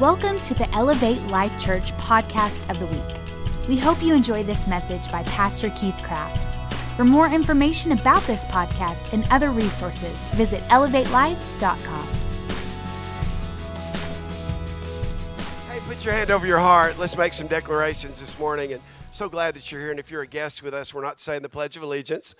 Welcome to the Elevate Life Church podcast of the week. We hope you enjoy this message by Pastor Keith Craft. For more information about this podcast and other resources, visit elevatelife.com. Hey, put your hand over your heart. Let's make some declarations this morning. And so glad that you're here. And if you're a guest with us, we're not saying the Pledge of Allegiance.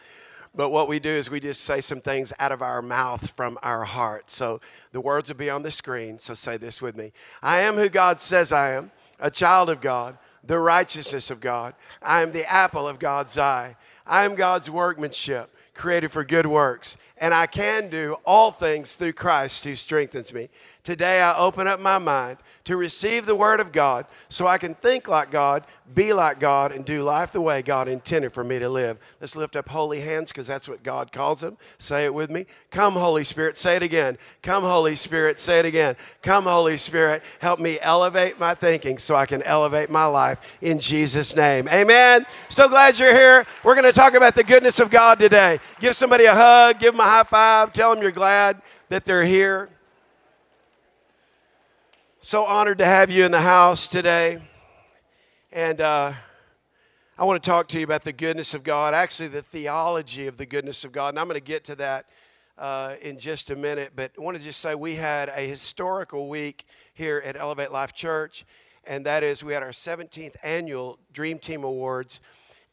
But what we do is we just say some things out of our mouth from our heart. So the words will be on the screen. So say this with me I am who God says I am, a child of God, the righteousness of God. I am the apple of God's eye. I am God's workmanship, created for good works. And I can do all things through Christ who strengthens me. Today, I open up my mind to receive the Word of God so I can think like God, be like God, and do life the way God intended for me to live. Let's lift up holy hands because that's what God calls them. Say it with me. Come, Holy Spirit. Say it again. Come, Holy Spirit. Say it again. Come, Holy Spirit. Help me elevate my thinking so I can elevate my life in Jesus' name. Amen. So glad you're here. We're going to talk about the goodness of God today. Give somebody a hug, give them a high five, tell them you're glad that they're here. So honored to have you in the house today. And uh, I want to talk to you about the goodness of God, actually, the theology of the goodness of God. And I'm going to get to that uh, in just a minute. But I want to just say we had a historical week here at Elevate Life Church, and that is we had our 17th annual Dream Team Awards.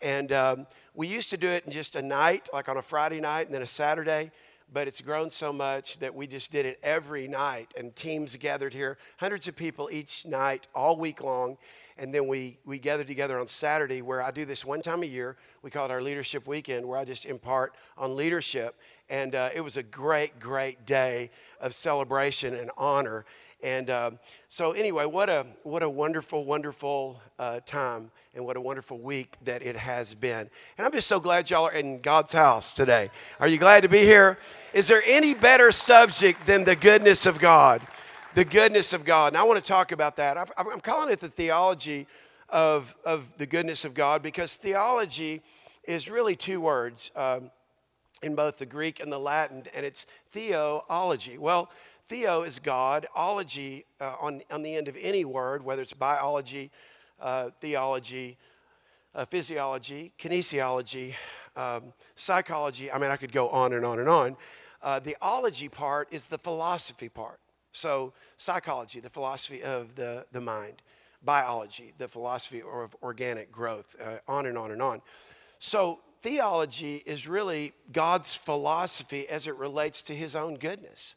And um, we used to do it in just a night, like on a Friday night and then a Saturday but it's grown so much that we just did it every night and teams gathered here hundreds of people each night all week long and then we, we gathered together on saturday where i do this one time a year. We call it our leadership weekend where i just impart on leadership and uh, it was a great great day of celebration and honor. And um, so anyway what a what a wonderful wonderful uh, time and what a wonderful week that it has been. And I'm just so glad y'all are in God's house today. Are you glad to be here? Is there any better subject than the goodness of God? The goodness of God. And I want to talk about that. I'm calling it the theology of, of the goodness of God because theology is really two words um, in both the Greek and the Latin, and it's theology. Well, theo is God, ology uh, on, on the end of any word, whether it's biology, uh, theology, uh, physiology, kinesiology, um, psychology. I mean, I could go on and on and on. Uh, the ology part is the philosophy part. So, psychology, the philosophy of the, the mind, biology, the philosophy of organic growth, uh, on and on and on. So, theology is really God's philosophy as it relates to his own goodness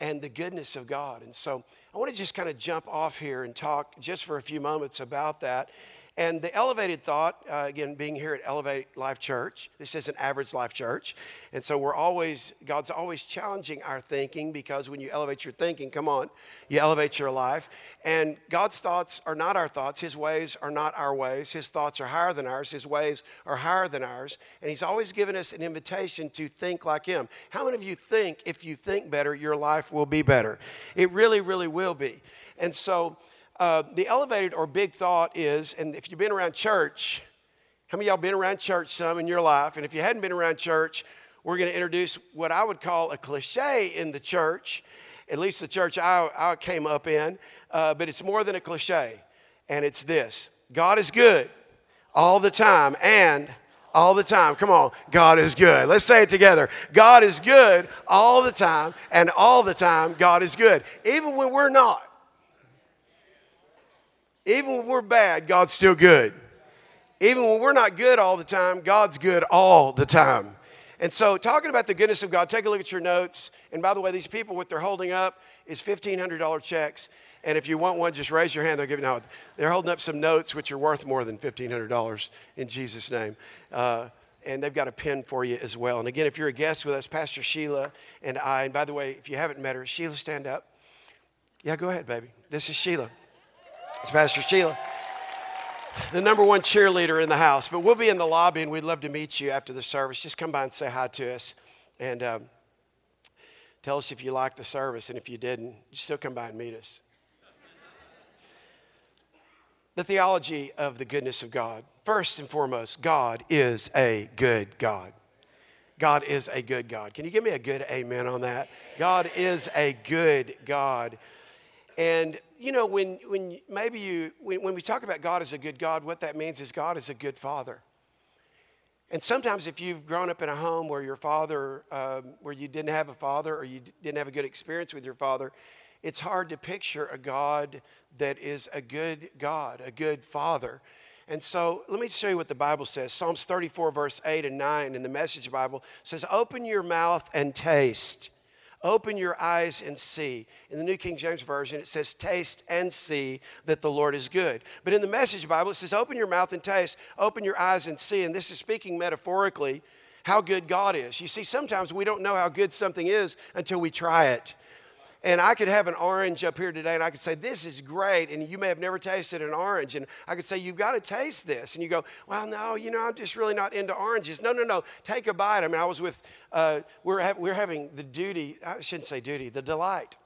and the goodness of God. And so, I want to just kind of jump off here and talk just for a few moments about that. And the elevated thought, uh, again, being here at Elevate Life Church, this is an average life church. And so we're always, God's always challenging our thinking because when you elevate your thinking, come on, you elevate your life. And God's thoughts are not our thoughts. His ways are not our ways. His thoughts are higher than ours. His ways are higher than ours. And He's always given us an invitation to think like Him. How many of you think if you think better, your life will be better? It really, really will be. And so, uh, the elevated or big thought is, and if you've been around church, how many y'all been around church some in your life? And if you hadn't been around church, we're going to introduce what I would call a cliche in the church, at least the church I, I came up in, uh, but it's more than a cliche. And it's this God is good all the time and all the time. Come on, God is good. Let's say it together. God is good all the time, and all the time, God is good, even when we're not. Even when we're bad, God's still good. Even when we're not good all the time, God's good all the time. And so, talking about the goodness of God, take a look at your notes. And by the way, these people, what they're holding up is $1,500 checks. And if you want one, just raise your hand. They'll give you no. They're holding up some notes which are worth more than $1,500 in Jesus' name. Uh, and they've got a pen for you as well. And again, if you're a guest with us, Pastor Sheila and I, and by the way, if you haven't met her, Sheila, stand up. Yeah, go ahead, baby. This is Sheila. It's Pastor Sheila, the number one cheerleader in the house. But we'll be in the lobby and we'd love to meet you after the service. Just come by and say hi to us and um, tell us if you liked the service. And if you didn't, just still come by and meet us. the theology of the goodness of God. First and foremost, God is a good God. God is a good God. Can you give me a good amen on that? God is a good God. And you know, when, when maybe you, when, when we talk about God as a good God, what that means is God is a good father. And sometimes, if you've grown up in a home where your father, um, where you didn't have a father or you didn't have a good experience with your father, it's hard to picture a God that is a good God, a good father. And so let me show you what the Bible says. Psalms 34, verse 8 and 9 in the Message Bible says, Open your mouth and taste. Open your eyes and see. In the New King James Version, it says, Taste and see that the Lord is good. But in the Message Bible, it says, Open your mouth and taste. Open your eyes and see. And this is speaking metaphorically how good God is. You see, sometimes we don't know how good something is until we try it. And I could have an orange up here today and I could say, This is great. And you may have never tasted an orange. And I could say, You've got to taste this. And you go, Well, no, you know, I'm just really not into oranges. No, no, no. Take a bite. I mean, I was with, uh, we're, ha- we're having the duty, I shouldn't say duty, the delight.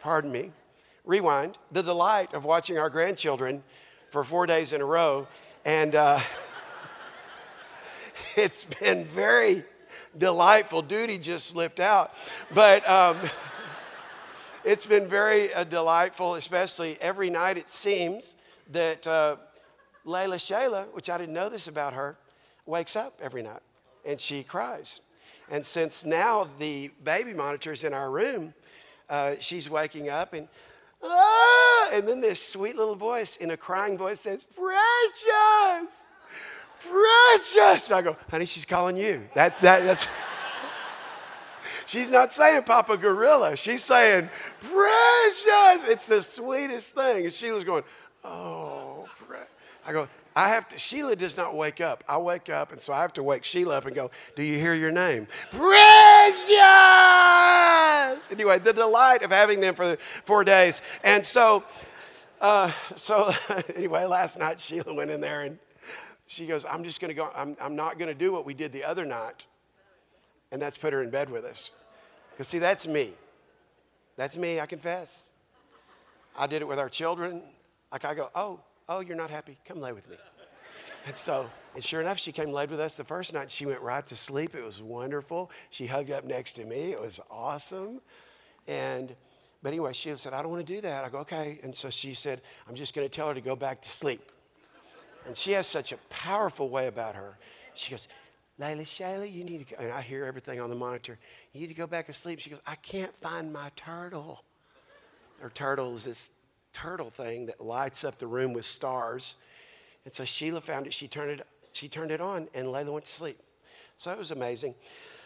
Pardon me. Rewind. The delight of watching our grandchildren for four days in a row. And uh, it's been very delightful. Duty just slipped out. But um, it's been very uh, delightful, especially every night it seems that uh, Layla Shayla, which I didn't know this about her, wakes up every night and she cries. And since now the baby monitor's in our room, uh, she's waking up and, ah, and then this sweet little voice in a crying voice says, Precious! Precious. And I go, honey, she's calling you. That, that, that's. she's not saying Papa Gorilla. She's saying precious. It's the sweetest thing. And Sheila's going, oh, pre-. I go, I have to, Sheila does not wake up. I wake up, and so I have to wake Sheila up and go, Do you hear your name? Precious! Anyway, the delight of having them for four days. And so, uh, so anyway, last night Sheila went in there and she goes, I'm just going to go, I'm, I'm not going to do what we did the other night. And that's put her in bed with us. Because, see, that's me. That's me, I confess. I did it with our children. Like, I go, oh, oh, you're not happy? Come lay with me. And so, and sure enough, she came laid with us the first night. She went right to sleep. It was wonderful. She hugged up next to me. It was awesome. And, but anyway, she said, I don't want to do that. I go, okay. And so she said, I'm just going to tell her to go back to sleep. And she has such a powerful way about her. She goes, Layla, Shayla, you need to go. And I hear everything on the monitor. You need to go back to sleep. She goes, I can't find my turtle. Her turtle is this turtle thing that lights up the room with stars. And so Sheila found it. She turned it, she turned it on, and Layla went to sleep. So it was amazing.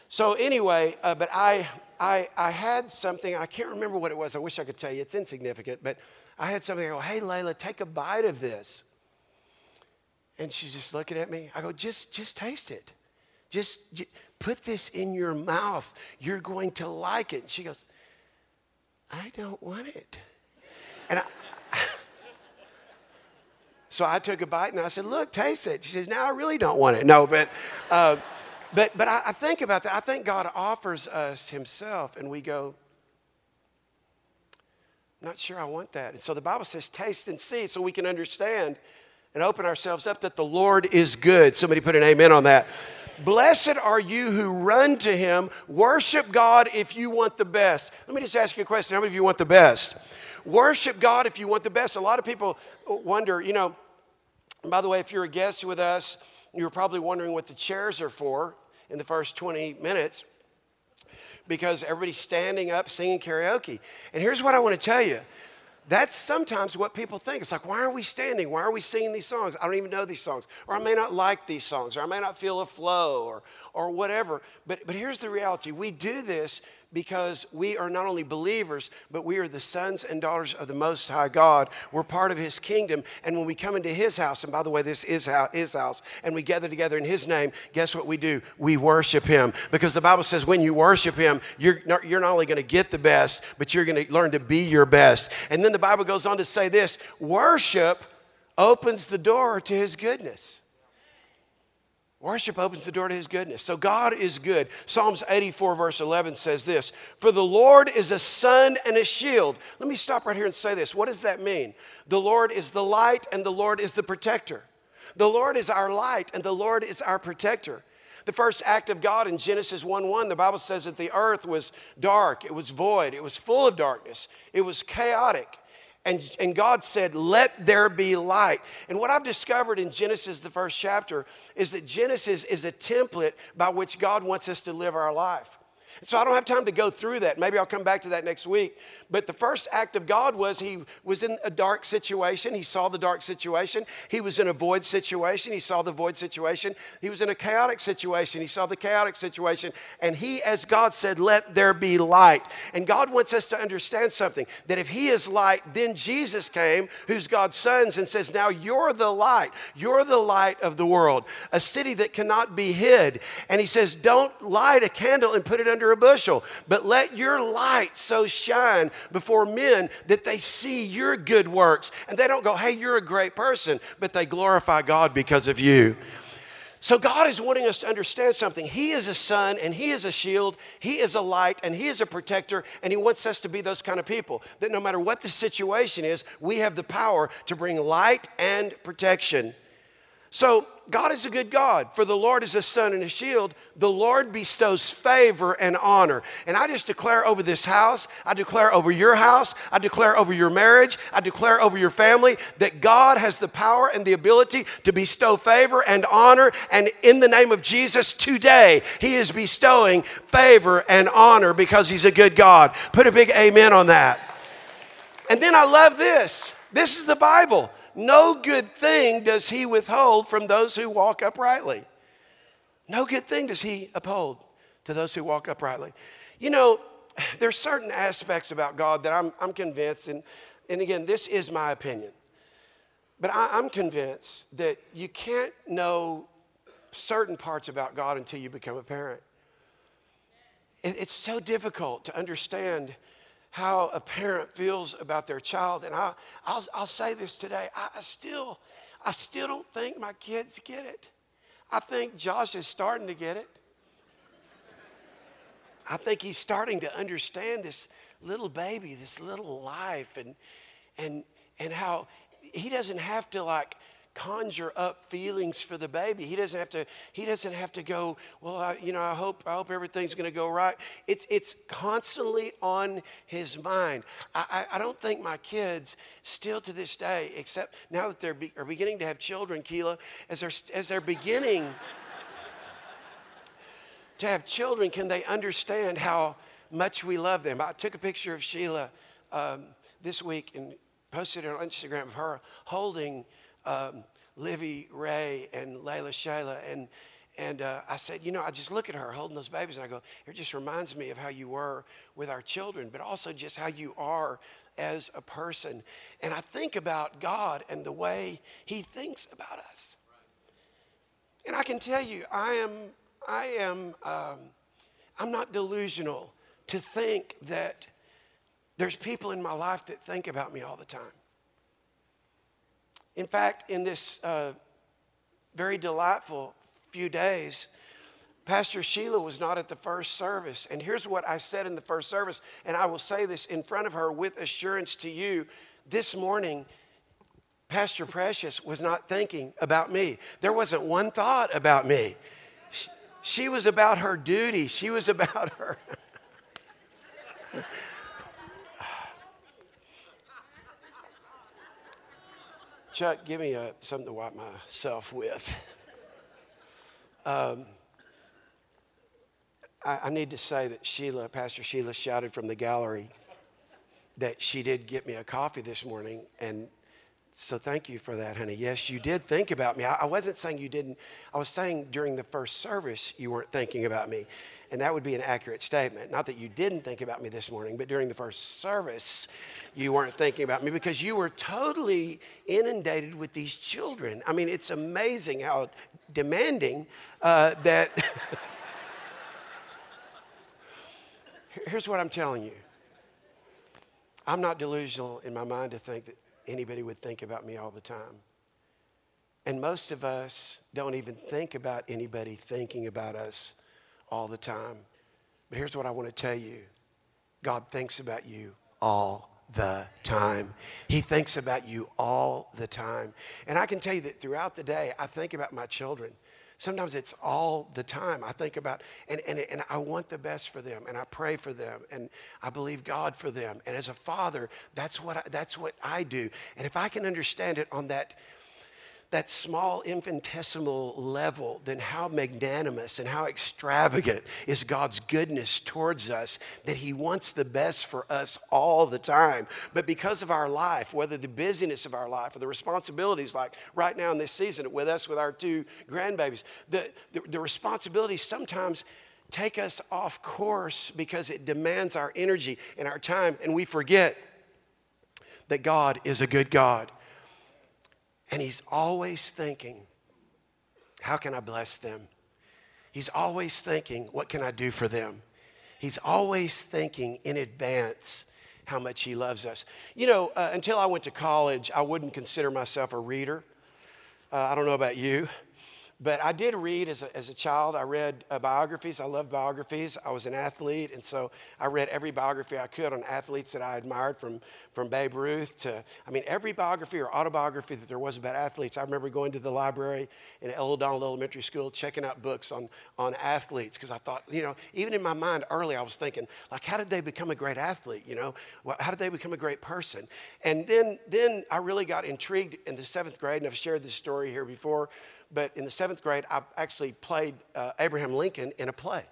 So anyway, uh, but I, I, I had something. I can't remember what it was. I wish I could tell you. It's insignificant. But I had something. I go, hey, Layla, take a bite of this. And she's just looking at me. I go, just, just taste it. Just put this in your mouth. You're going to like it. And she goes, I don't want it. And I, so I took a bite and I said, Look, taste it. She says, No, I really don't want it. No, but, uh, but, but I, I think about that. I think God offers us Himself, and we go, I'm not sure I want that. And so the Bible says, Taste and see, so we can understand and open ourselves up that the Lord is good. Somebody put an amen on that. Blessed are you who run to him. Worship God if you want the best. Let me just ask you a question. How many of you want the best? Worship God if you want the best. A lot of people wonder, you know, by the way, if you're a guest with us, you're probably wondering what the chairs are for in the first 20 minutes because everybody's standing up singing karaoke. And here's what I want to tell you that's sometimes what people think. It's like, why are we standing? Why are we singing these songs? I don't even know these songs. Or I may not like these songs, or I may not feel a flow, or, or whatever. But, but here's the reality we do this because we are not only believers, but we are the sons and daughters of the Most High God. We're part of His kingdom. And when we come into His house, and by the way, this is His house, and we gather together in His name, guess what we do? We worship Him. Because the Bible says when you worship Him, you're not, you're not only going to get the best, but you're going to learn to be your best. And then the Bible goes on to say this worship opens the door to His goodness. Worship opens the door to his goodness. So God is good. Psalms 84, verse 11 says this For the Lord is a sun and a shield. Let me stop right here and say this. What does that mean? The Lord is the light and the Lord is the protector. The Lord is our light and the Lord is our protector. The first act of God in Genesis 1 1, the Bible says that the earth was dark, it was void, it was full of darkness, it was chaotic. And, and God said, Let there be light. And what I've discovered in Genesis, the first chapter, is that Genesis is a template by which God wants us to live our life. So I don't have time to go through that. Maybe I'll come back to that next week. But the first act of God was he was in a dark situation. He saw the dark situation. He was in a void situation. He saw the void situation. He was in a chaotic situation. He saw the chaotic situation. And he, as God said, let there be light. And God wants us to understand something that if he is light, then Jesus came, who's God's sons, and says, Now you're the light. You're the light of the world, a city that cannot be hid. And he says, Don't light a candle and put it under a bushel, but let your light so shine before men that they see your good works. And they don't go, hey, you're a great person, but they glorify God because of you. So, God is wanting us to understand something. He is a sun and He is a shield, He is a light and He is a protector, and He wants us to be those kind of people that no matter what the situation is, we have the power to bring light and protection. So, God is a good God, for the Lord is a sun and a shield. The Lord bestows favor and honor. And I just declare over this house, I declare over your house, I declare over your marriage, I declare over your family that God has the power and the ability to bestow favor and honor. And in the name of Jesus, today, He is bestowing favor and honor because He's a good God. Put a big amen on that. And then I love this this is the Bible. No good thing does he withhold from those who walk uprightly. No good thing does he uphold to those who walk uprightly. You know, there's certain aspects about God that I'm, I'm convinced, and, and again, this is my opinion, but I, I'm convinced that you can't know certain parts about God until you become a parent. It, it's so difficult to understand how a parent feels about their child. And I, I'll, I'll say this today I, I, still, I still don't think my kids get it. I think Josh is starting to get it. I think he's starting to understand this little baby, this little life, and, and, and how he doesn't have to like conjure up feelings for the baby. He doesn't have to, he doesn't have to go, well, I, you know, I hope, I hope everything's going to go right. It's, it's constantly on his mind. I, I, I, don't think my kids still to this day, except now that they're be, are beginning to have children, Keela, as they're, as they're beginning to have children, can they understand how much we love them? I took a picture of Sheila um, this week and posted it on Instagram of her holding um, Livy Ray and Layla Shayla. And, and uh, I said, you know, I just look at her holding those babies and I go, it just reminds me of how you were with our children, but also just how you are as a person. And I think about God and the way He thinks about us. And I can tell you, I am, I am, um, I'm not delusional to think that there's people in my life that think about me all the time. In fact, in this uh, very delightful few days, Pastor Sheila was not at the first service. And here's what I said in the first service, and I will say this in front of her with assurance to you. This morning, Pastor Precious was not thinking about me. There wasn't one thought about me. She, she was about her duty, she was about her. Chuck, give me a, something to wipe myself with. Um, I, I need to say that Sheila, Pastor Sheila, shouted from the gallery that she did get me a coffee this morning. And so thank you for that, honey. Yes, you did think about me. I wasn't saying you didn't, I was saying during the first service you weren't thinking about me. And that would be an accurate statement. Not that you didn't think about me this morning, but during the first service, you weren't thinking about me because you were totally inundated with these children. I mean, it's amazing how demanding uh, that. Here's what I'm telling you I'm not delusional in my mind to think that anybody would think about me all the time. And most of us don't even think about anybody thinking about us all the time. But here's what I want to tell you God thinks about you all the time. He thinks about you all the time. And I can tell you that throughout the day, I think about my children. Sometimes it's all the time. I think about, and, and, and I want the best for them, and I pray for them, and I believe God for them. And as a father, that's what I, that's what I do. And if I can understand it on that that small infinitesimal level, then how magnanimous and how extravagant is God's goodness towards us that He wants the best for us all the time. But because of our life, whether the busyness of our life or the responsibilities, like right now in this season with us with our two grandbabies, the, the, the responsibilities sometimes take us off course because it demands our energy and our time, and we forget that God is a good God. And he's always thinking, how can I bless them? He's always thinking, what can I do for them? He's always thinking in advance how much he loves us. You know, uh, until I went to college, I wouldn't consider myself a reader. Uh, I don't know about you. But I did read as a, as a child. I read uh, biographies. I love biographies. I was an athlete, and so I read every biography I could on athletes that I admired from, from Babe Ruth to, I mean, every biography or autobiography that there was about athletes. I remember going to the library in El Donald Elementary School, checking out books on, on athletes, because I thought, you know, even in my mind early, I was thinking, like, how did they become a great athlete? You know, how did they become a great person? And then, then I really got intrigued in the seventh grade, and I've shared this story here before but in the seventh grade, I actually played uh, Abraham Lincoln in a play.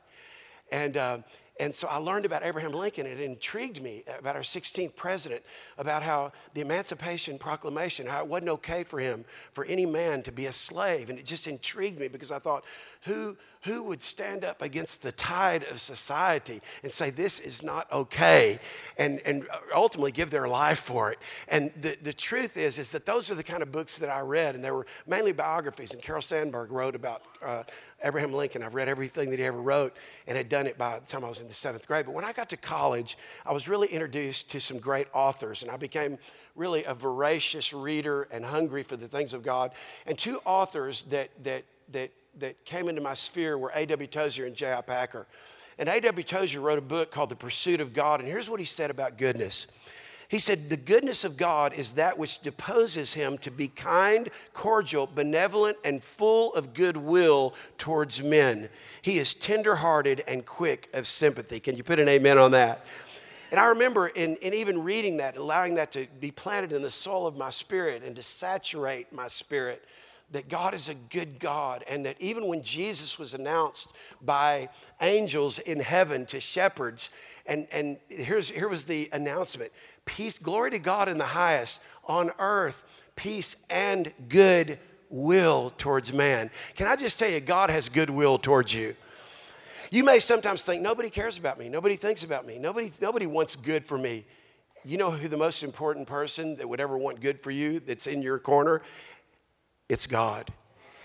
And, uh, and so I learned about Abraham Lincoln. It intrigued me about our 16th president, about how the Emancipation Proclamation, how it wasn't okay for him, for any man to be a slave. And it just intrigued me because I thought, who, who would stand up against the tide of society and say this is not okay and, and ultimately give their life for it and the, the truth is is that those are the kind of books that i read and they were mainly biographies and Carl Sandburg wrote about uh, abraham lincoln i've read everything that he ever wrote and had done it by the time i was in the seventh grade but when i got to college i was really introduced to some great authors and i became really a voracious reader and hungry for the things of god and two authors that that that that came into my sphere were A.W. Tozer and J.I. Packer. And A.W. Tozer wrote a book called The Pursuit of God. And here's what he said about goodness. He said, The goodness of God is that which deposes him to be kind, cordial, benevolent, and full of goodwill towards men. He is tenderhearted and quick of sympathy. Can you put an amen on that? And I remember in, in even reading that, allowing that to be planted in the soul of my spirit and to saturate my spirit that God is a good God, and that even when Jesus was announced by angels in heaven to shepherds, and, and here's, here was the announcement peace, glory to God in the highest, on earth, peace and good will towards man. Can I just tell you, God has goodwill towards you. You may sometimes think, nobody cares about me, nobody thinks about me, nobody, nobody wants good for me. You know who the most important person that would ever want good for you that's in your corner? It's God.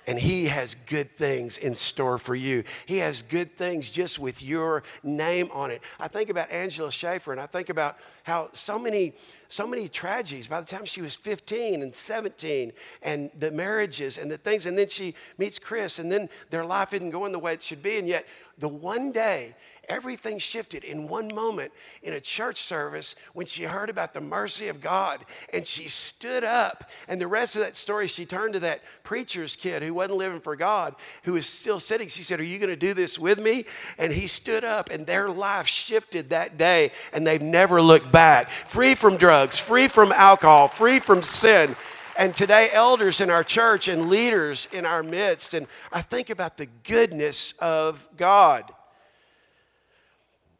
And He has good things in store for you. He has good things just with your name on it. I think about Angela Schaefer and I think about how so many, so many tragedies by the time she was 15 and 17 and the marriages and the things. And then she meets Chris and then their life isn't going the way it should be. And yet, the one day everything shifted in one moment in a church service when she heard about the mercy of God and she stood up. And the rest of that story, she turned to that preacher's kid who wasn't living for God, who was still sitting. She said, Are you going to do this with me? And he stood up, and their life shifted that day, and they've never looked back. Free from drugs, free from alcohol, free from sin. And today, elders in our church and leaders in our midst, and I think about the goodness of God.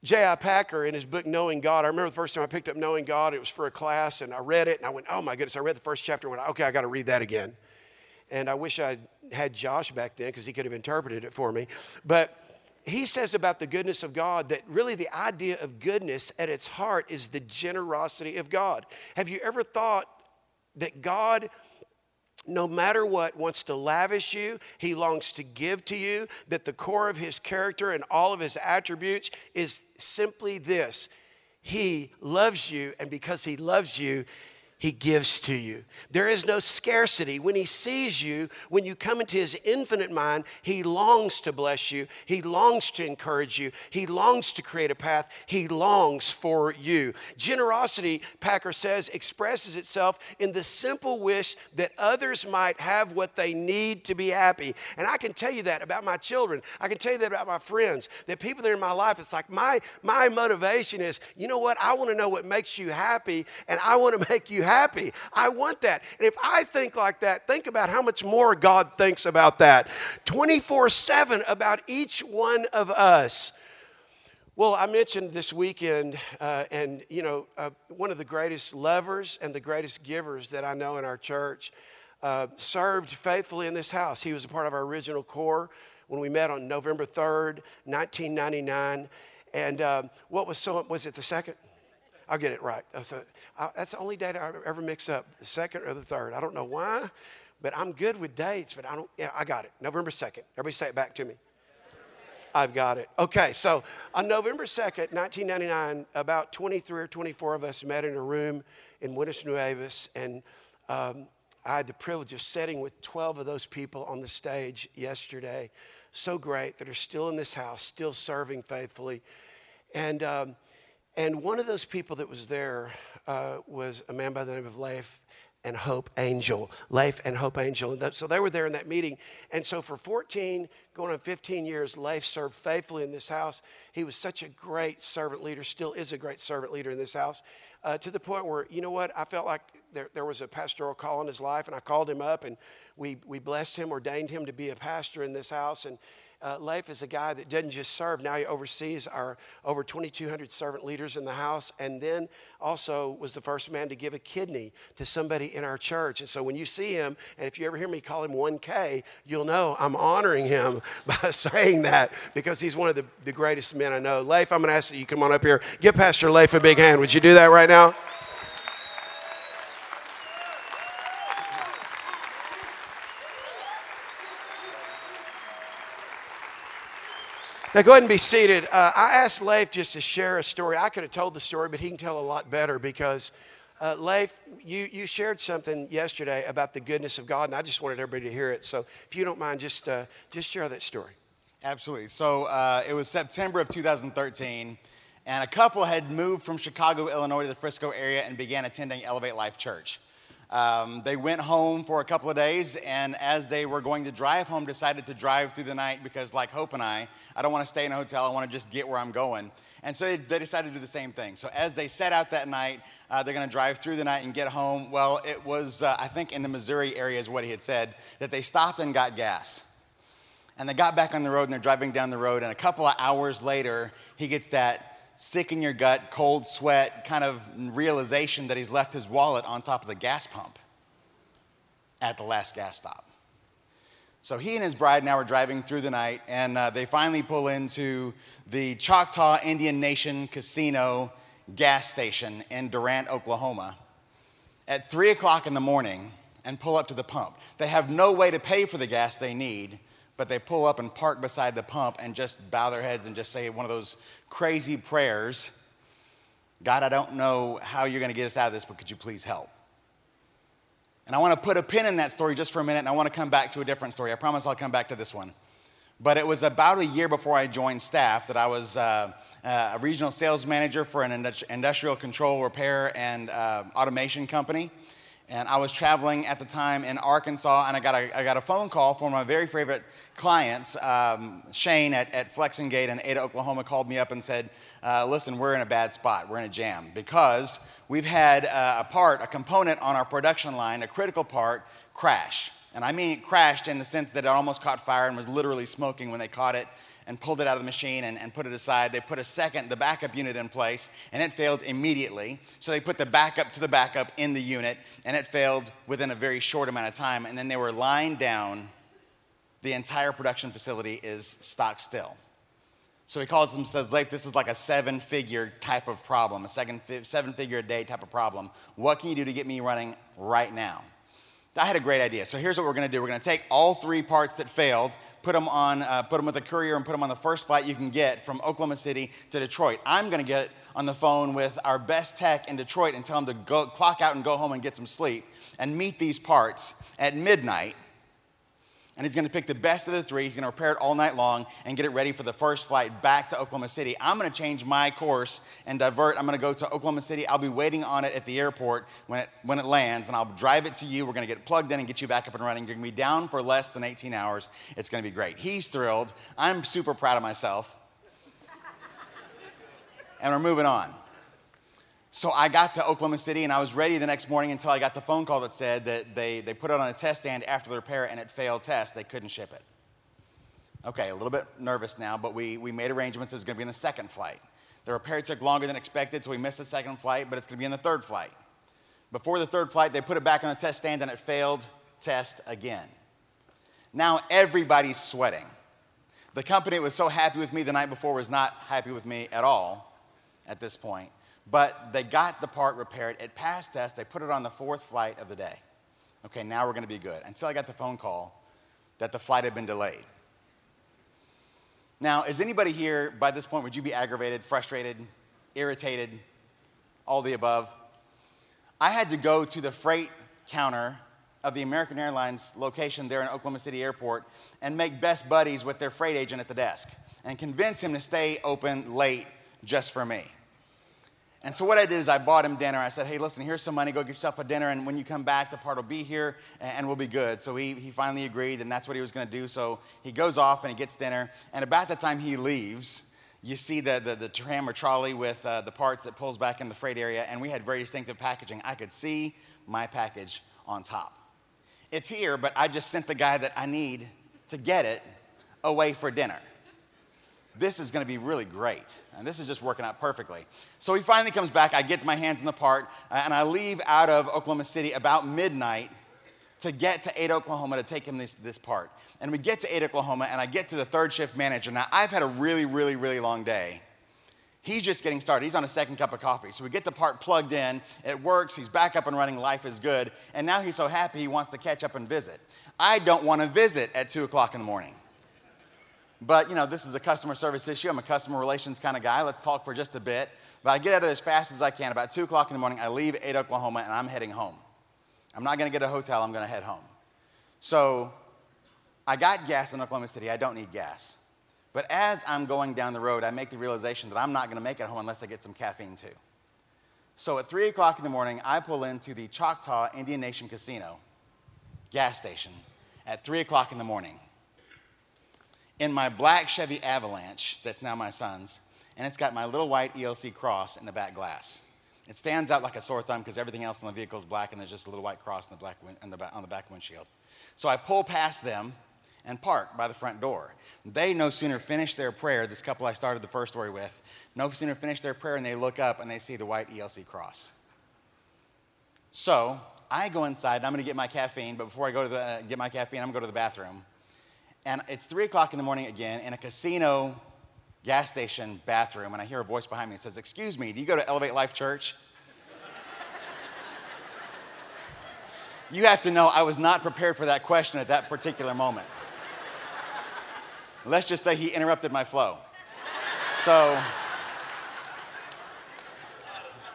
J.I. Packer, in his book Knowing God, I remember the first time I picked up Knowing God, it was for a class, and I read it, and I went, oh my goodness, I read the first chapter, and went, okay, I got to read that again. And I wish I had Josh back then because he could have interpreted it for me. But he says about the goodness of God that really the idea of goodness at its heart is the generosity of God. Have you ever thought that God no matter what, wants to lavish you. He longs to give to you. That the core of his character and all of his attributes is simply this He loves you, and because he loves you, he gives to you. There is no scarcity. When he sees you, when you come into his infinite mind, he longs to bless you. He longs to encourage you. He longs to create a path. He longs for you. Generosity, Packer says, expresses itself in the simple wish that others might have what they need to be happy. And I can tell you that about my children. I can tell you that about my friends, that people that are in my life, it's like my, my motivation is, you know what? I want to know what makes you happy, and I want to make you happy happy. I want that. And if I think like that, think about how much more God thinks about that 24 7 about each one of us. Well, I mentioned this weekend, uh, and you know, uh, one of the greatest lovers and the greatest givers that I know in our church uh, served faithfully in this house. He was a part of our original core when we met on November 3rd, 1999. And um, what was so, was it the second? I'll get it right. I, that's the only date I ever mix up, the second or the third. I don't know why, but I'm good with dates, but I don't, yeah, I got it. November 2nd. Everybody say it back to me. I've got it. Okay, so on November 2nd, 1999, about 23 or 24 of us met in a room in Buenas Nuevas, and um, I had the privilege of sitting with 12 of those people on the stage yesterday. So great that are still in this house, still serving faithfully. And um, and one of those people that was there uh, was a man by the name of Leif and Hope Angel. Leif and Hope Angel. And that, so they were there in that meeting. And so for 14, going on 15 years, Leif served faithfully in this house. He was such a great servant leader, still is a great servant leader in this house, uh, to the point where, you know what, I felt like there, there was a pastoral call in his life, and I called him up and we, we blessed him, ordained him to be a pastor in this house. And uh, Leif is a guy that doesn't just serve, now he oversees our over 2,200 servant leaders in the house, and then also was the first man to give a kidney to somebody in our church. And so when you see him, and if you ever hear me call him 1K, you'll know I'm honoring him by saying that because he's one of the, the greatest men I know. Leif, I'm going to ask that you come on up here. Give Pastor Leif a big hand. Would you do that right now? Now, go ahead and be seated. Uh, I asked Leif just to share a story. I could have told the story, but he can tell a lot better because, uh, Leif, you, you shared something yesterday about the goodness of God, and I just wanted everybody to hear it. So, if you don't mind, just, uh, just share that story. Absolutely. So, uh, it was September of 2013, and a couple had moved from Chicago, Illinois to the Frisco area and began attending Elevate Life Church. Um, they went home for a couple of days, and as they were going to drive home, decided to drive through the night because, like Hope and I, I don't want to stay in a hotel. I want to just get where I'm going. And so they, they decided to do the same thing. So as they set out that night, uh, they're going to drive through the night and get home. Well, it was, uh, I think, in the Missouri area, is what he had said, that they stopped and got gas. And they got back on the road and they're driving down the road. And a couple of hours later, he gets that sick in your gut, cold sweat kind of realization that he's left his wallet on top of the gas pump at the last gas stop. So he and his bride now are driving through the night, and uh, they finally pull into the Choctaw Indian Nation Casino gas station in Durant, Oklahoma, at 3 o'clock in the morning and pull up to the pump. They have no way to pay for the gas they need, but they pull up and park beside the pump and just bow their heads and just say one of those crazy prayers God, I don't know how you're going to get us out of this, but could you please help? And I want to put a pin in that story just for a minute, and I want to come back to a different story. I promise I'll come back to this one. But it was about a year before I joined staff that I was uh, uh, a regional sales manager for an industrial control repair and uh, automation company. And I was traveling at the time in Arkansas, and I got a, I got a phone call from my very favorite clients. Um, Shane at, at Flex-N-Gate in Ada, Oklahoma, called me up and said, uh, Listen, we're in a bad spot. We're in a jam because we've had uh, a part, a component on our production line, a critical part, crash. And I mean it crashed in the sense that it almost caught fire and was literally smoking when they caught it and pulled it out of the machine and, and put it aside. They put a second, the backup unit in place, and it failed immediately. So they put the backup to the backup in the unit, and it failed within a very short amount of time. And then they were lying down. The entire production facility is stock still. So he calls them, says, Leif, this is like a seven figure type of problem, a seven figure a day type of problem. What can you do to get me running right now? I had a great idea. So here's what we're going to do. We're going to take all three parts that failed, put them on, uh, put them with a courier, and put them on the first flight you can get from Oklahoma City to Detroit. I'm going to get on the phone with our best tech in Detroit and tell them to go, clock out and go home and get some sleep and meet these parts at midnight and he's going to pick the best of the three. He's going to repair it all night long and get it ready for the first flight back to Oklahoma City. I'm going to change my course and divert. I'm going to go to Oklahoma City. I'll be waiting on it at the airport when it, when it lands, and I'll drive it to you. We're going to get plugged in and get you back up and running. You're going to be down for less than 18 hours. It's going to be great. He's thrilled. I'm super proud of myself. and we're moving on. So I got to Oklahoma City and I was ready the next morning until I got the phone call that said that they, they put it on a test stand after the repair and it failed test. They couldn't ship it. Okay, a little bit nervous now, but we, we made arrangements. It was going to be in the second flight. The repair took longer than expected, so we missed the second flight, but it's going to be in the third flight. Before the third flight, they put it back on the test stand and it failed test again. Now everybody's sweating. The company that was so happy with me the night before was not happy with me at all at this point. But they got the part repaired. It passed test. They put it on the fourth flight of the day. Okay, now we're going to be good. Until I got the phone call that the flight had been delayed. Now, is anybody here by this point, would you be aggravated, frustrated, irritated, all the above? I had to go to the freight counter of the American Airlines location there in Oklahoma City Airport and make best buddies with their freight agent at the desk and convince him to stay open late just for me. And so what I did is I bought him dinner. I said, hey, listen, here's some money. Go get yourself a dinner. And when you come back, the part will be here and we'll be good. So he, he finally agreed, and that's what he was going to do. So he goes off and he gets dinner. And about the time he leaves, you see the, the, the tram or trolley with uh, the parts that pulls back in the freight area. And we had very distinctive packaging. I could see my package on top. It's here, but I just sent the guy that I need to get it away for dinner this is going to be really great. And this is just working out perfectly. So he finally comes back. I get my hands in the part, uh, and I leave out of Oklahoma City about midnight to get to Ada, Oklahoma to take him this, this part. And we get to Ada, Oklahoma, and I get to the third shift manager. Now, I've had a really, really, really long day. He's just getting started. He's on a second cup of coffee. So we get the part plugged in. It works. He's back up and running. Life is good. And now he's so happy he wants to catch up and visit. I don't want to visit at 2 o'clock in the morning. But, you know, this is a customer service issue. I'm a customer relations kind of guy. Let's talk for just a bit. But I get out of it as fast as I can. About 2 o'clock in the morning, I leave Ada, Oklahoma, and I'm heading home. I'm not going to get a hotel. I'm going to head home. So I got gas in Oklahoma City. I don't need gas. But as I'm going down the road, I make the realization that I'm not going to make it home unless I get some caffeine too. So at 3 o'clock in the morning, I pull into the Choctaw Indian Nation Casino gas station at 3 o'clock in the morning in my black Chevy Avalanche, that's now my son's, and it's got my little white ELC cross in the back glass. It stands out like a sore thumb because everything else in the vehicle is black, and there's just a little white cross in the black win- in the back, on the back windshield. So I pull past them and park by the front door. They no sooner finish their prayer, this couple I started the first story with, no sooner finish their prayer and they look up and they see the white ELC cross. So I go inside and I'm going to get my caffeine, but before I go to the, uh, get my caffeine, I'm going to go to the bathroom. And it's three o'clock in the morning again in a casino gas station bathroom, and I hear a voice behind me that says, Excuse me, do you go to Elevate Life Church? you have to know I was not prepared for that question at that particular moment. Let's just say he interrupted my flow. So,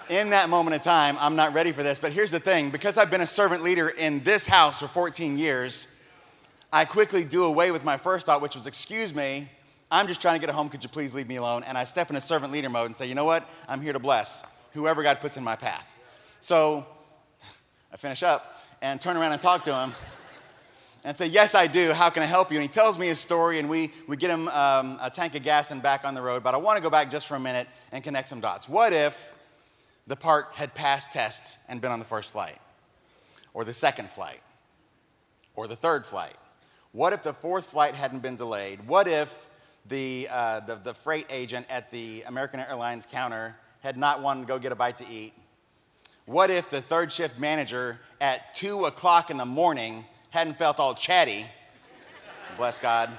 in that moment of time, I'm not ready for this. But here's the thing because I've been a servant leader in this house for 14 years, I quickly do away with my first thought, which was, Excuse me, I'm just trying to get home. Could you please leave me alone? And I step into servant leader mode and say, You know what? I'm here to bless whoever God puts in my path. So I finish up and turn around and talk to him and say, Yes, I do. How can I help you? And he tells me his story, and we, we get him um, a tank of gas and back on the road. But I want to go back just for a minute and connect some dots. What if the part had passed tests and been on the first flight, or the second flight, or the third flight? What if the fourth flight hadn't been delayed? What if the, uh, the, the freight agent at the American Airlines counter had not wanted to go get a bite to eat? What if the third shift manager at 2 o'clock in the morning hadn't felt all chatty? Bless God.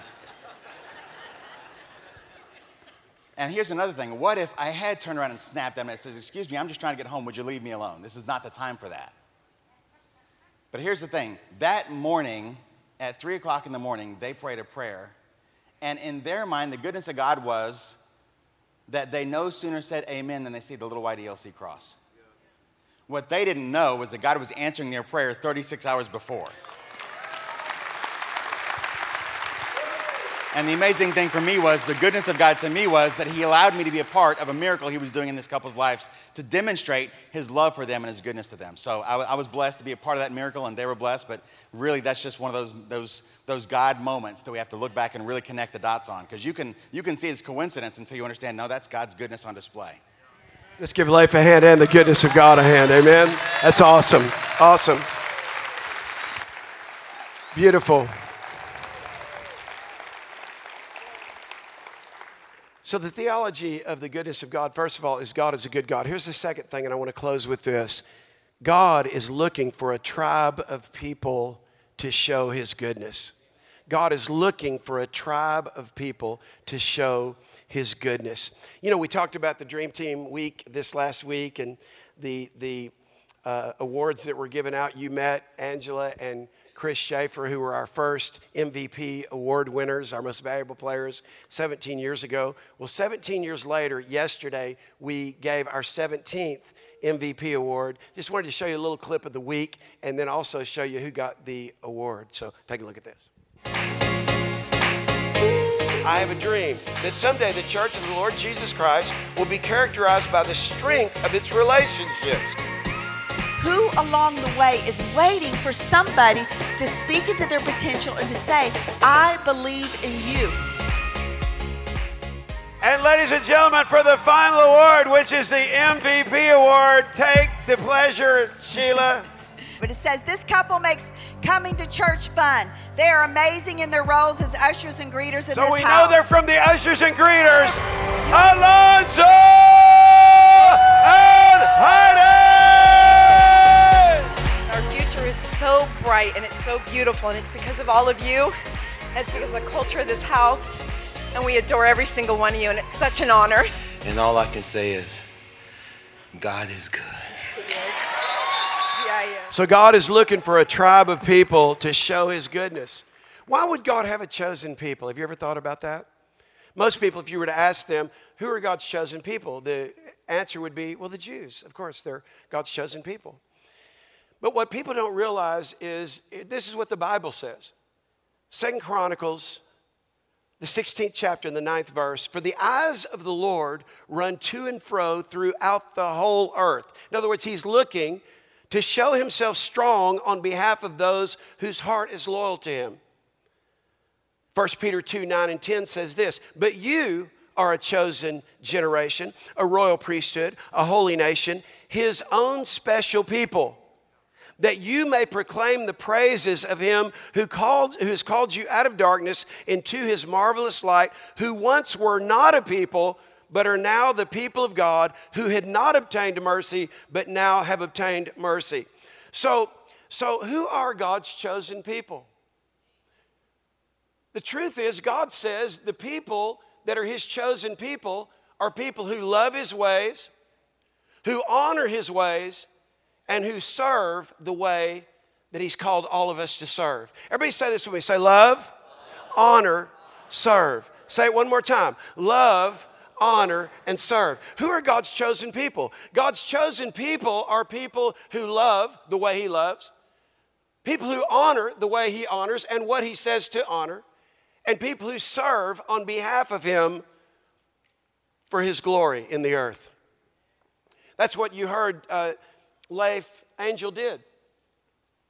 And here's another thing. What if I had turned around and snapped at them and says, Excuse me, I'm just trying to get home. Would you leave me alone? This is not the time for that. But here's the thing that morning, at 3 o'clock in the morning, they prayed a prayer. And in their mind, the goodness of God was that they no sooner said amen than they see the little white ELC cross. What they didn't know was that God was answering their prayer 36 hours before. And the amazing thing for me was the goodness of God to me was that He allowed me to be a part of a miracle He was doing in this couple's lives to demonstrate His love for them and His goodness to them. So I, I was blessed to be a part of that miracle, and they were blessed. But really, that's just one of those those those God moments that we have to look back and really connect the dots on, because you can you can see it's coincidence until you understand. No, that's God's goodness on display. Let's give Leif a hand and the goodness of God a hand. Amen. That's awesome. Awesome. Beautiful. So, the theology of the goodness of God, first of all, is God is a good God. Here's the second thing, and I want to close with this God is looking for a tribe of people to show his goodness. God is looking for a tribe of people to show his goodness. You know, we talked about the Dream Team week this last week and the, the uh, awards that were given out. You met Angela and Chris Schaefer, who were our first MVP award winners, our most valuable players 17 years ago. Well, 17 years later, yesterday, we gave our 17th MVP award. Just wanted to show you a little clip of the week and then also show you who got the award. So take a look at this. I have a dream that someday the Church of the Lord Jesus Christ will be characterized by the strength of its relationships along the way is waiting for somebody to speak into their potential and to say, I believe in you. And ladies and gentlemen, for the final award, which is the MVP award, take the pleasure, Sheila. But it says this couple makes coming to church fun. They are amazing in their roles as ushers and greeters in so this we know they're from the ushers and greeters. Alonzo and Heidi. So bright and it's so beautiful, and it's because of all of you. And it's because of the culture of this house. And we adore every single one of you, and it's such an honor. And all I can say is, God is good. Yeah, yeah. So God is looking for a tribe of people to show his goodness. Why would God have a chosen people? Have you ever thought about that? Most people, if you were to ask them, who are God's chosen people? The answer would be, well, the Jews. Of course, they're God's chosen people. But what people don't realize is eh, this is what the Bible says. Second Chronicles, the 16th chapter and the ninth verse. For the eyes of the Lord run to and fro throughout the whole earth. In other words, he's looking to show himself strong on behalf of those whose heart is loyal to him. 1 Peter 2 9 and 10 says this, but you are a chosen generation, a royal priesthood, a holy nation, his own special people that you may proclaim the praises of him who called who has called you out of darkness into his marvelous light who once were not a people but are now the people of God who had not obtained mercy but now have obtained mercy. So so who are God's chosen people? The truth is God says the people that are his chosen people are people who love his ways who honor his ways and who serve the way that He's called all of us to serve. Everybody say this with me say, love, honor, serve. Say it one more time love, honor, and serve. Who are God's chosen people? God's chosen people are people who love the way He loves, people who honor the way He honors and what He says to honor, and people who serve on behalf of Him for His glory in the earth. That's what you heard uh, Leif Angel did.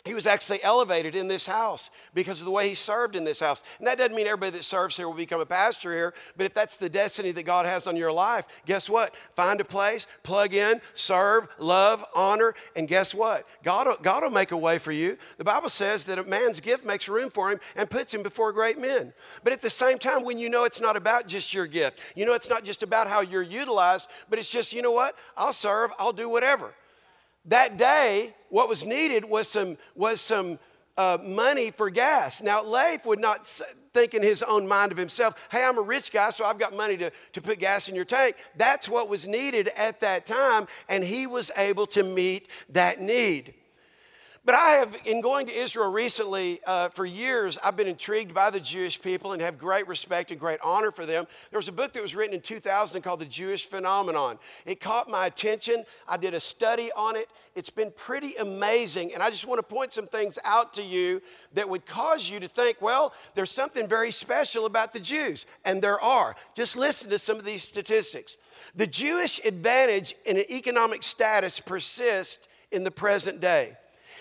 He was actually elevated in this house because of the way he served in this house. And that doesn't mean everybody that serves here will become a pastor here, but if that's the destiny that God has on your life, guess what? Find a place, plug in, serve, love, honor, and guess what? God God will make a way for you. The Bible says that a man's gift makes room for him and puts him before great men. But at the same time, when you know it's not about just your gift, you know it's not just about how you're utilized, but it's just, you know what? I'll serve, I'll do whatever that day, what was needed was some, was some uh, money for gas. Now, Leif would not think in his own mind of himself, hey, I'm a rich guy, so I've got money to, to put gas in your tank. That's what was needed at that time, and he was able to meet that need. But I have, in going to Israel recently, uh, for years, I've been intrigued by the Jewish people and have great respect and great honor for them. There was a book that was written in 2000 called The Jewish Phenomenon. It caught my attention. I did a study on it. It's been pretty amazing. And I just want to point some things out to you that would cause you to think, well, there's something very special about the Jews. And there are. Just listen to some of these statistics. The Jewish advantage in economic status persists in the present day.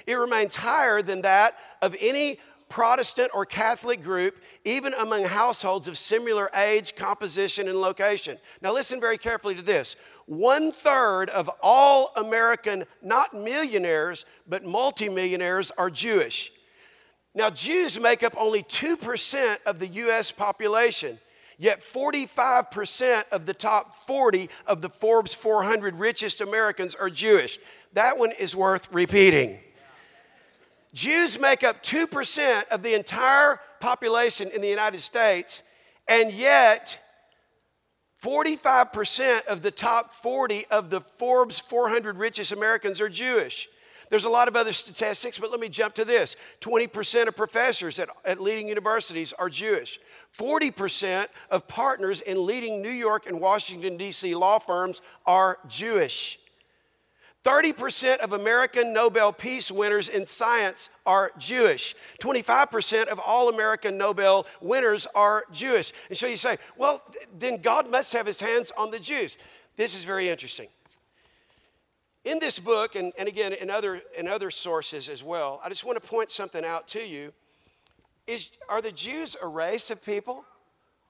It remains higher than that of any Protestant or Catholic group, even among households of similar age, composition, and location. Now, listen very carefully to this. One third of all American, not millionaires, but multimillionaires, are Jewish. Now, Jews make up only 2% of the US population, yet 45% of the top 40 of the Forbes 400 richest Americans are Jewish. That one is worth repeating. Jews make up 2% of the entire population in the United States, and yet 45% of the top 40 of the Forbes 400 richest Americans are Jewish. There's a lot of other statistics, but let me jump to this 20% of professors at, at leading universities are Jewish. 40% of partners in leading New York and Washington, D.C. law firms are Jewish. 30% of American Nobel Peace winners in science are Jewish. 25% of all American Nobel winners are Jewish. And so you say, well, then God must have his hands on the Jews. This is very interesting. In this book, and, and again in other, in other sources as well, I just want to point something out to you. Is, are the Jews a race of people?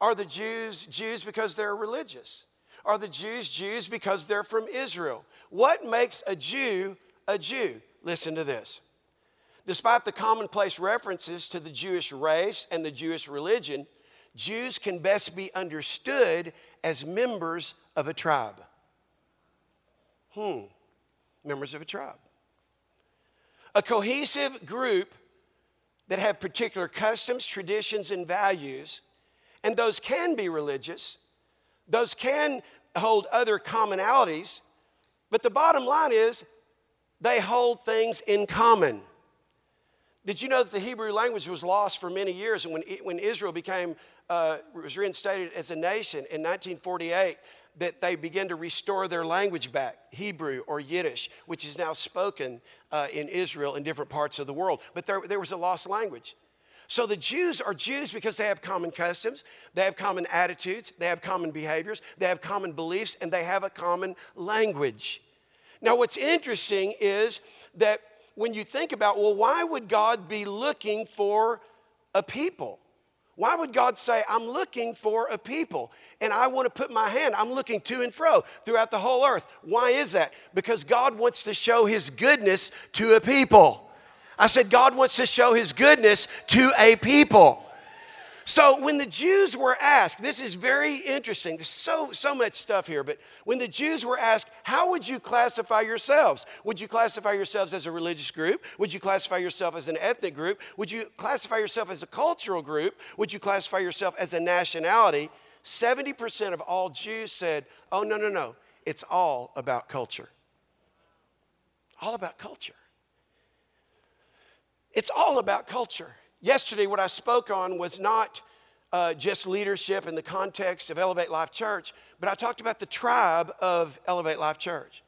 Are the Jews Jews because they're religious? Are the Jews Jews because they're from Israel? What makes a Jew a Jew? Listen to this. Despite the commonplace references to the Jewish race and the Jewish religion, Jews can best be understood as members of a tribe. Hmm, members of a tribe. A cohesive group that have particular customs, traditions, and values, and those can be religious, those can hold other commonalities, but the bottom line is they hold things in common. Did you know that the Hebrew language was lost for many years? And when, when Israel became, uh, was reinstated as a nation in 1948, that they began to restore their language back, Hebrew or Yiddish, which is now spoken uh, in Israel in different parts of the world. But there, there was a lost language. So the Jews are Jews because they have common customs, they have common attitudes, they have common behaviors, they have common beliefs, and they have a common language. Now, what's interesting is that when you think about, well, why would God be looking for a people? Why would God say, I'm looking for a people and I want to put my hand, I'm looking to and fro throughout the whole earth? Why is that? Because God wants to show his goodness to a people. I said, God wants to show his goodness to a people. So when the Jews were asked, this is very interesting. There's so, so much stuff here, but when the Jews were asked, how would you classify yourselves? Would you classify yourselves as a religious group? Would you classify yourself as an ethnic group? Would you classify yourself as a cultural group? Would you classify yourself as a nationality? 70% of all Jews said, oh, no, no, no. It's all about culture. All about culture. It's all about culture. Yesterday, what I spoke on was not uh, just leadership in the context of Elevate Life Church, but I talked about the tribe of Elevate Life Church.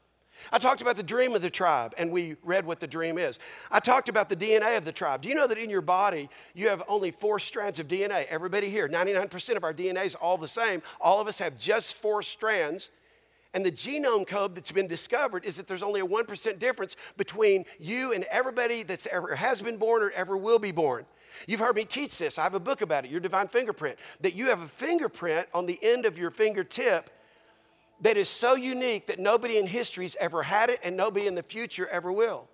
I talked about the dream of the tribe, and we read what the dream is. I talked about the DNA of the tribe. Do you know that in your body, you have only four strands of DNA? Everybody here, 99% of our DNA is all the same. All of us have just four strands. And the genome code that's been discovered is that there's only a 1% difference between you and everybody that's ever has been born or ever will be born. You've heard me teach this. I have a book about it, Your Divine Fingerprint, that you have a fingerprint on the end of your fingertip that is so unique that nobody in history's ever had it and nobody in the future ever will.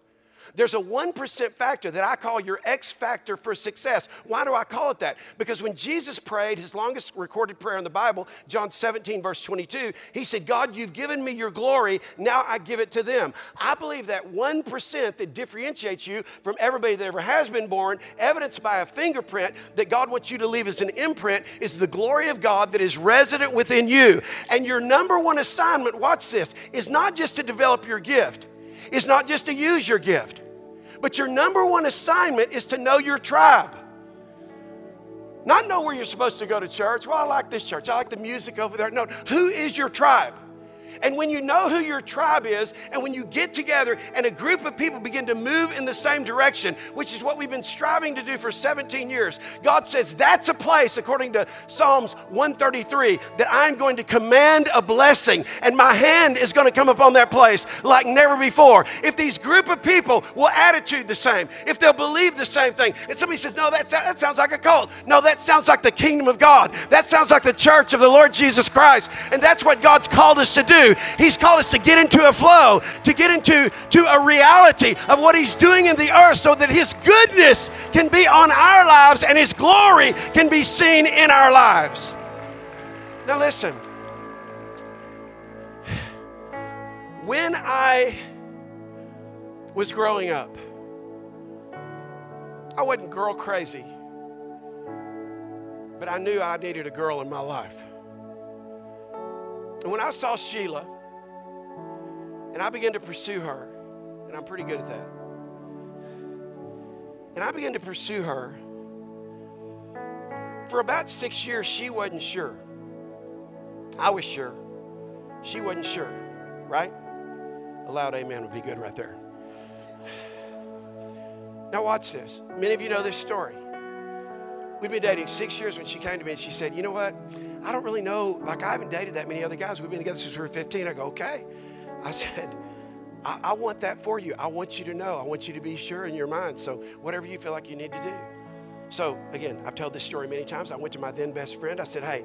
There's a 1% factor that I call your X factor for success. Why do I call it that? Because when Jesus prayed his longest recorded prayer in the Bible, John 17, verse 22, he said, God, you've given me your glory, now I give it to them. I believe that 1% that differentiates you from everybody that ever has been born, evidenced by a fingerprint that God wants you to leave as an imprint, is the glory of God that is resident within you. And your number one assignment, watch this, is not just to develop your gift it's not just to use your gift. But your number one assignment is to know your tribe. Not know where you're supposed to go to church. Well, I like this church. I like the music over there. No, who is your tribe? And when you know who your tribe is, and when you get together and a group of people begin to move in the same direction, which is what we've been striving to do for 17 years, God says that's a place, according to Psalms 133, that I'm going to command a blessing, and my hand is going to come upon that place like never before. If these group of people will attitude the same, if they'll believe the same thing, and somebody says, No, that, that sounds like a cult. No, that sounds like the kingdom of God. That sounds like the church of the Lord Jesus Christ. And that's what God's called us to do. He's called us to get into a flow, to get into to a reality of what He's doing in the earth so that His goodness can be on our lives and His glory can be seen in our lives. Now, listen. When I was growing up, I wasn't girl crazy, but I knew I needed a girl in my life. And when I saw Sheila, and I began to pursue her, and I'm pretty good at that. And I began to pursue her. For about six years, she wasn't sure. I was sure. She wasn't sure, right? A loud amen would be good right there. Now, watch this. Many of you know this story. We'd been dating six years when she came to me and she said, You know what? I don't really know, like, I haven't dated that many other guys. We've been together since we were 15. I go, Okay. I said, I, I want that for you. I want you to know. I want you to be sure in your mind. So, whatever you feel like you need to do. So, again, I've told this story many times. I went to my then best friend. I said, Hey,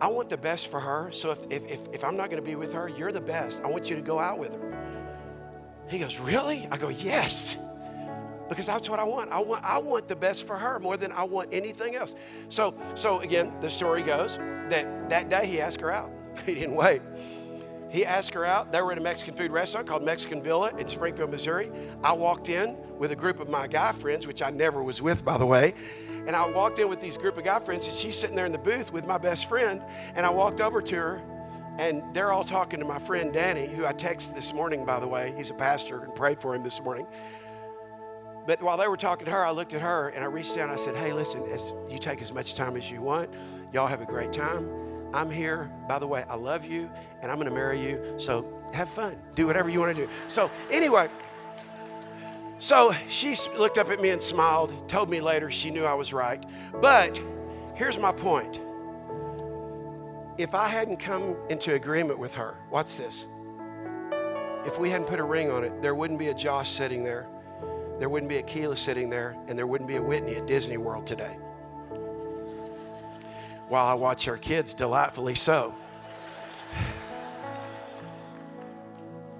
I want the best for her. So, if, if, if, if I'm not going to be with her, you're the best. I want you to go out with her. He goes, Really? I go, Yes because that's what I want. I want I want the best for her more than I want anything else. So so again, the story goes that that day he asked her out. He didn't wait. He asked her out. They were at a Mexican food restaurant called Mexican Villa in Springfield, Missouri. I walked in with a group of my guy friends, which I never was with, by the way. And I walked in with these group of guy friends, and she's sitting there in the booth with my best friend. And I walked over to her, and they're all talking to my friend Danny, who I texted this morning, by the way. He's a pastor and prayed for him this morning. But while they were talking to her, I looked at her and I reached down and I said, Hey, listen, as you take as much time as you want. Y'all have a great time. I'm here. By the way, I love you and I'm going to marry you. So have fun. Do whatever you want to do. So, anyway, so she looked up at me and smiled, told me later she knew I was right. But here's my point if I hadn't come into agreement with her, watch this. If we hadn't put a ring on it, there wouldn't be a Josh sitting there there wouldn't be a Keela sitting there, and there wouldn't be a Whitney at Disney World today. While I watch our kids delightfully so.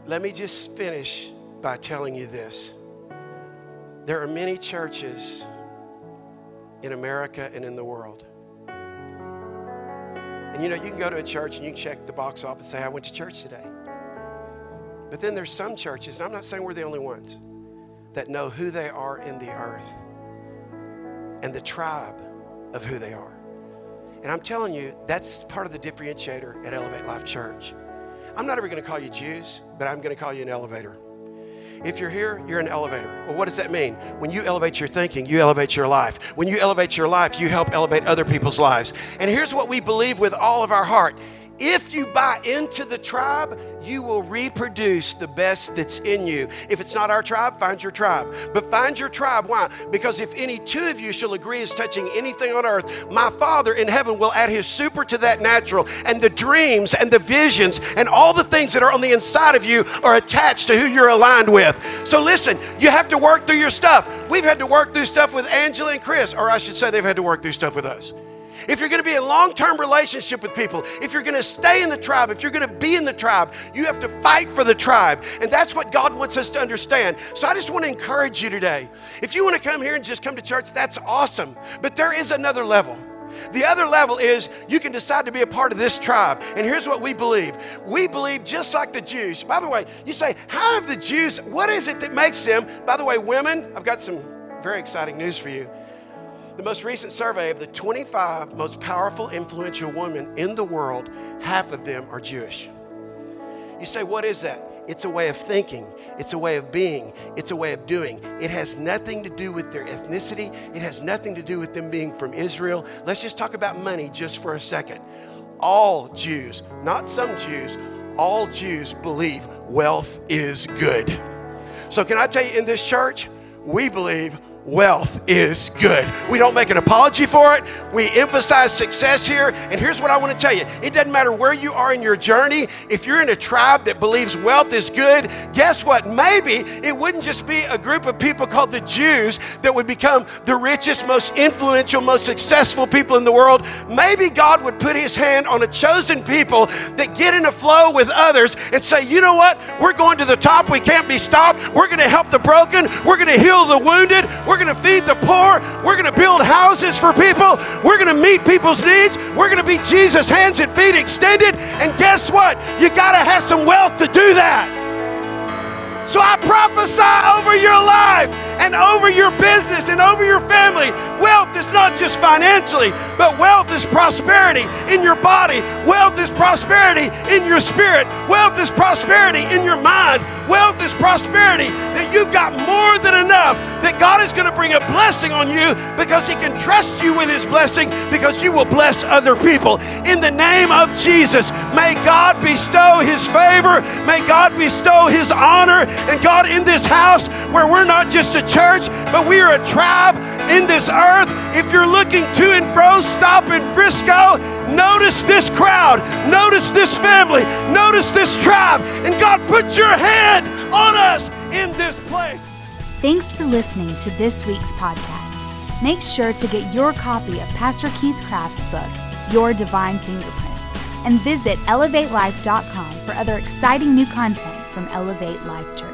Let me just finish by telling you this. There are many churches in America and in the world. And you know, you can go to a church and you can check the box off and say, I went to church today. But then there's some churches, and I'm not saying we're the only ones that know who they are in the earth and the tribe of who they are. And I'm telling you, that's part of the differentiator at Elevate Life Church. I'm not ever going to call you Jews, but I'm going to call you an elevator. If you're here, you're an elevator. Well, what does that mean? When you elevate your thinking, you elevate your life. When you elevate your life, you help elevate other people's lives. And here's what we believe with all of our heart if you buy into the tribe, you will reproduce the best that's in you. If it's not our tribe, find your tribe. But find your tribe. Why? Because if any two of you shall agree as touching anything on earth, my Father in heaven will add his super to that natural. And the dreams and the visions and all the things that are on the inside of you are attached to who you're aligned with. So listen, you have to work through your stuff. We've had to work through stuff with Angela and Chris, or I should say, they've had to work through stuff with us if you're going to be in a long term relationship with people, if you're going to stay in the tribe, if you're going to be in the tribe, you have to fight for the tribe. And that's what God wants us to understand. So I just want to encourage you today. If you want to come here and just come to church, that's awesome. But there is another level. The other level is you can decide to be a part of this tribe. And here's what we believe we believe just like the Jews. By the way, you say, How have the Jews, what is it that makes them? By the way, women, I've got some very exciting news for you. The most recent survey of the 25 most powerful, influential women in the world, half of them are Jewish. You say, what is that? It's a way of thinking. It's a way of being. It's a way of doing. It has nothing to do with their ethnicity. It has nothing to do with them being from Israel. Let's just talk about money just for a second. All Jews, not some Jews, all Jews believe wealth is good. So, can I tell you in this church, we believe wealth is good. We don't make an apology for it. We emphasize success here. And here's what I want to tell you it doesn't matter where you are in your journey. If you're in a tribe that believes wealth is good, guess what? Maybe it wouldn't just be a group of people called the Jews that would become the richest, most influential, most successful people in the world. Maybe God would put his hand on a chosen people that get in a flow with others and say, you know what? We're going to the top. We can't be stopped. We're going to help the broken. We're going to heal the wounded. We're going to feed the poor. We're going to build houses for people. We're going to meet people's needs. We're going to be Jesus' hands and feet extended. And guess what? You got to have some wealth to do that. So I prophesy over your life and over your business and over your family. Wealth is not just financially, but wealth is prosperity in your body. Wealth is prosperity in your spirit. Wealth is prosperity in your mind. Wealth is prosperity that you've got more than enough, that God is going to bring a blessing on you because He can trust you with His blessing because you will bless other people. In the name of Jesus, may God bestow His favor. May God bestow His honor. And God, in this house where we're not just church, but we are a tribe in this earth. If you're looking to and fro, stop in Frisco. Notice this crowd. Notice this family. Notice this tribe. And God, put your hand on us in this place. Thanks for listening to this week's podcast. Make sure to get your copy of Pastor Keith Craft's book, Your Divine Fingerprint, and visit elevatelife.com for other exciting new content from Elevate Life Church.